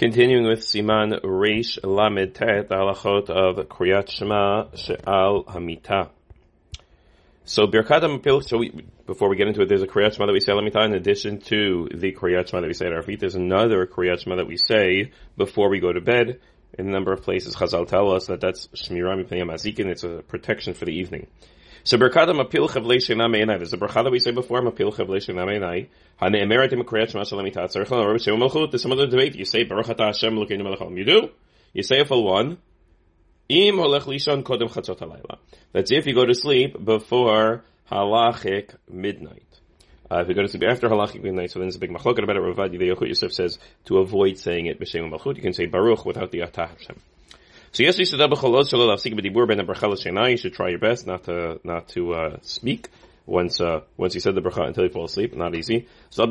Continuing with Siman Reish Lamed Tet, Alachot of Kriyat Shema She'al Hamita. So Birkat so we, before we get into it, there's a Kriyat Shema that we say Lamita in addition to the Kriyat Shema that we say at our feet. There's another Kriyat Shema that we say before we go to bed. In a number of places, Chazal tell us that that's Shmirah Mipnei Mazikin, it's a protection for the evening. So berkada mapil chavlei shena meinai. There's a bracha that we say before mapil chavlei shena meinai. Hane emeret im kriyat shema shalom itat tzarich lan rabbi shem malchut. There's some other debate. You say baruch Hashem lokeinu melech You do. You say a full one. Im holech lishon kodem chatzot halayla. That's if you go to sleep before halachic midnight. Uh, if you go to sleep after halachic midnight, so then there's a big machloket about it. Ravad Yosef says to avoid saying it b'shem malchut. You can say baruch without the atah Hashem. So yes, you should You should try your best not to not to uh, speak once uh, once you said the bracha until you fall asleep. Not easy. So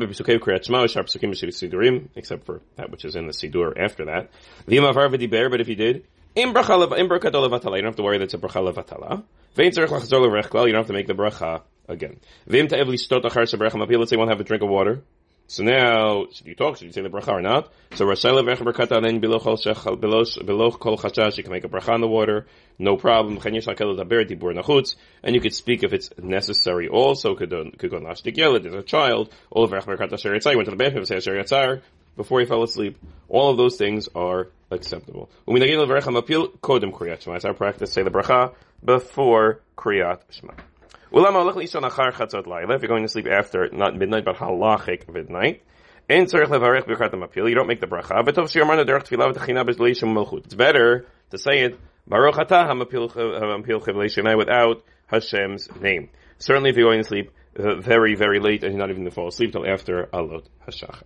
except for that which is in the sidur after that. But if you did. In bracha in bracha you don't have to worry that's a bracha levatala. You don't have to make the bracha again. Let's say one have a drink of water. So now, should you talk? Should you say the bracha or not? So Rashaila v'echa berkata then below kol chashash, you can make a bracha on the water, no problem. And you could speak if it's necessary. Also, could go nashtik yelad. There's a child. All of berkata sheritzai went to the bathroom. Say sheritzar before he fell asleep. All of those things are acceptable. It's our practice. Say the bracha before kriyat shema. If you're going to sleep after, not midnight, but halachic midnight, you don't make the bracha. It's better to say it without Hashem's name. Certainly if you're going to sleep uh, very, very late and you're not even to fall asleep till after Alot Hashachar.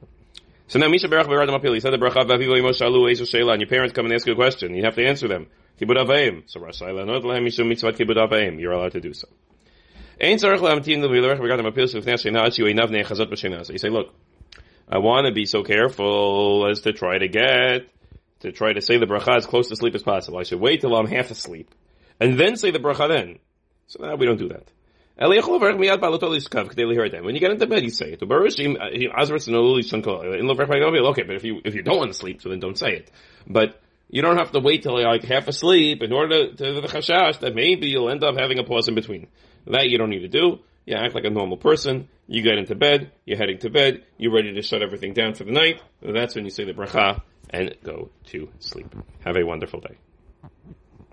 So now Misha Berach Berad Mapil, he said the bracha Vavivo Yimoshalu Eisha Sheila, and your parents come and ask you a question, you have to answer them. Kibud Avayim. So Hashanah, not Lehem Mishum Mitzvat Kibud Avayim. You're allowed to do. So you say, look, I want to be so careful as to try to get, to try to say the bracha as close to sleep as possible. I should wait till I'm half asleep, and then say the bracha then. So now we don't do that. When you get into bed, you say it. Uh, okay, but if you if you don't want to sleep, so then don't say it. But you don't have to wait till you're like half asleep in order to, to the chashash that maybe you'll end up having a pause in between. That you don't need to do. You act like a normal person. You get into bed. You're heading to bed. You're ready to shut everything down for the night. That's when you say the bracha and go to sleep. Have a wonderful day.